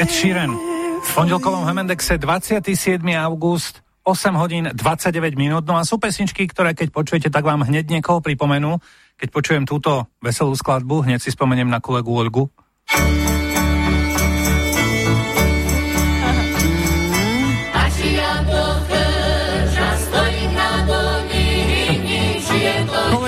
Ed Sheeran. V pondelkovom Hemendexe 27. august 8 hodín 29 minút. No a sú pesničky, ktoré keď počujete, tak vám hneď niekoho pripomenú. Keď počujem túto veselú skladbu, hneď si spomeniem na kolegu Olgu.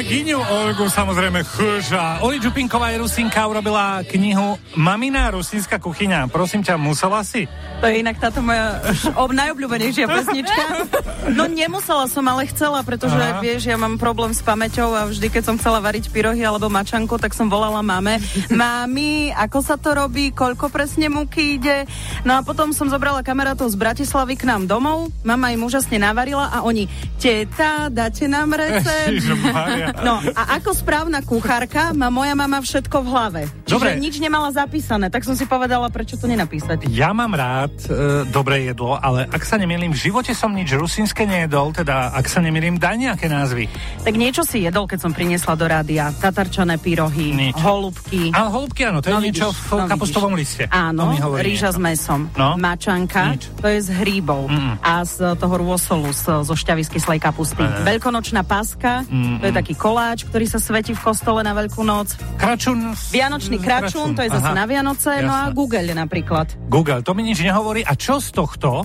Kolegyňu Olgu samozrejme chža. Oli Čupinková je Rusinka, urobila knihu Mamina rusínska kuchyňa. Prosím ťa, musela si? To je inak táto moja ob najobľúbenejšia pesnička. No nemusela som, ale chcela, pretože Aha. vieš, ja mám problém s pamäťou a vždy, keď som chcela variť pyrohy alebo mačanku, tak som volala mame. Mami, ako sa to robí, koľko presne múky ide? No a potom som zobrala kamarátov z Bratislavy k nám domov, mama im úžasne navarila a oni, teta, dáte nám recept? No a ako správna kuchárka má moja mama všetko v hlave. Dobre. nič nemala zapísané, tak som si povedala, prečo to nenapísať. Ja mám rád e, dobré jedlo, ale ak sa nemýlim, v živote som nič rusínske nejedol, teda ak sa nemýlim, daj nejaké názvy. Tak niečo si jedol, keď som priniesla do rádia. Tatarčané pyrohy, nič. holubky. Ale holubky áno, to je no, niečo v no, kapustovom liste. Áno, rýža s mesom. No? Mačanka, nič. to je z hríbov Mm-mm. a z toho rôsolu, z, zo šťavy z kyslej kapusty. E. Veľkonočná paska, Mm-mm. to je taký koláč, ktorý sa svetí v kostole na Veľkú noc. Kračun. Vianočný kračun, kračun. to je zase Aha. na Vianoce, Jasne. no a Google napríklad. Google, to mi nič nehovorí. A čo z tohto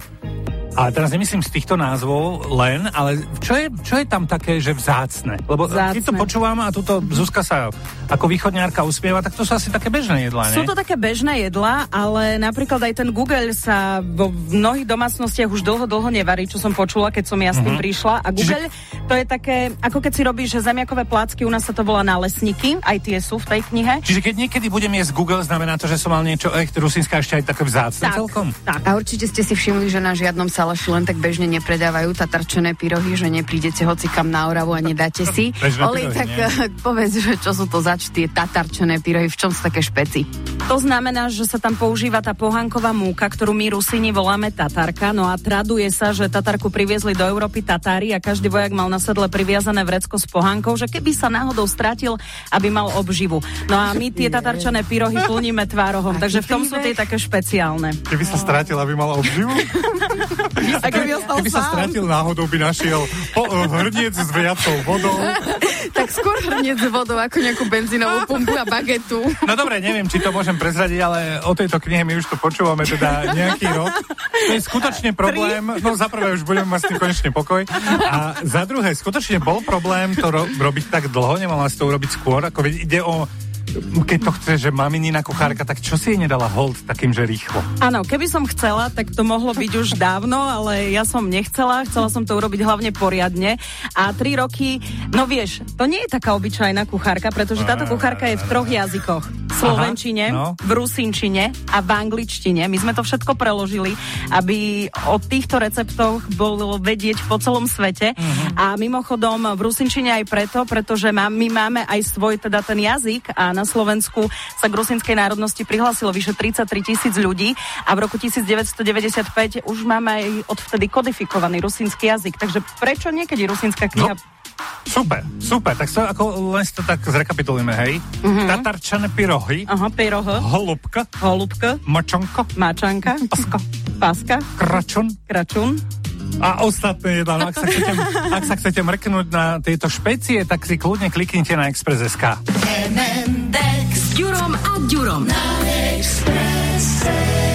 ale teraz nemyslím z týchto názvov len, ale čo je, čo je tam také, že vzácne? Lebo vzácne. keď to počúvam a túto Zuzka sa ako východňárka usmieva, tak to sú asi také bežné jedlá, Sú to také bežné jedlá, ale napríklad aj ten Google sa vo mnohých domácnostiach už dlho, dlho nevarí, čo som počula, keď som ja s tým mm-hmm. prišla. A Google, Čiže... to je také, ako keď si robíš zemiakové placky, u nás sa to volá nálesníky, aj tie sú v tej knihe. Čiže keď niekedy budem jesť Google, znamená to, že som mal niečo echt rusínska ešte aj také vzácne tak, celkom? Tak. A určite ste si všimli, že na žiadnom sa salaši len tak bežne nepredávajú tatarčené pyrohy, že neprídete hoci kam na Oravu a nedáte si. Oli, tak nie? Povedz, že čo sú to zač tie tatarčené pyrohy, v čom sú také špeci? To znamená, že sa tam používa tá pohanková múka, ktorú my Rusini voláme tatarka, no a traduje sa, že tatarku priviezli do Európy Tatári a každý vojak mal na sedle priviazané vrecko s pohankou, že keby sa náhodou stratil, aby mal obživu. No a my tie tatarčané pyrohy plníme tvárohom, takže v tom sú tie také špeciálne. Keby sa stratil, aby mal obživu? keby, keby sa stratil náhodou, by našiel po, uh, hrniec s viacou vodou. tak skôr hrniec s vodou ako nejakú benzínovú pumpu a bagetu. No dobre, neviem, či to môžem prezradiť, ale o tejto knihe my už to počúvame teda nejaký rok. To je skutočne problém. No za prvé už budeme mať s tým konečne pokoj. A za druhé, skutočne bol problém to ro- robiť tak dlho, nemala si to urobiť skôr. Ako ide o keď to chce, že maminina kuchárka, tak čo si jej nedala hold takým, že rýchlo? Áno, keby som chcela, tak to mohlo byť už dávno, ale ja som nechcela, chcela som to urobiť hlavne poriadne. A tri roky, no vieš, to nie je taká obyčajná kuchárka, pretože táto kuchárka je v troch jazykoch. V slovenčine, Aha, no. v rusinčine a v angličtine. My sme to všetko preložili, aby o týchto receptoch bolo vedieť po celom svete. Uh-huh. A mimochodom v rusinčine aj preto, pretože má, my máme aj svoj teda ten jazyk a na Slovensku sa k rusinskej národnosti prihlásilo vyše 33 tisíc ľudí a v roku 1995 už máme aj odvtedy kodifikovaný rusínsky jazyk. Takže prečo niekedy rusínska kniha no. Super, super. Tak sa ako len si to tak zrekapitulujeme, hej. Mm-hmm. Tatarčané pyrohy. Aha, pyrohy. Holubka. Holubka. Mačanka. Mačanka. Paska. Paska. Kračun. Kračun a ostatné jedlá. No, ak, sa chcete, ak sa chcete mrknúť na tieto špecie, tak si kľudne kliknite na Express.sk. Ďurom. Na Expresse.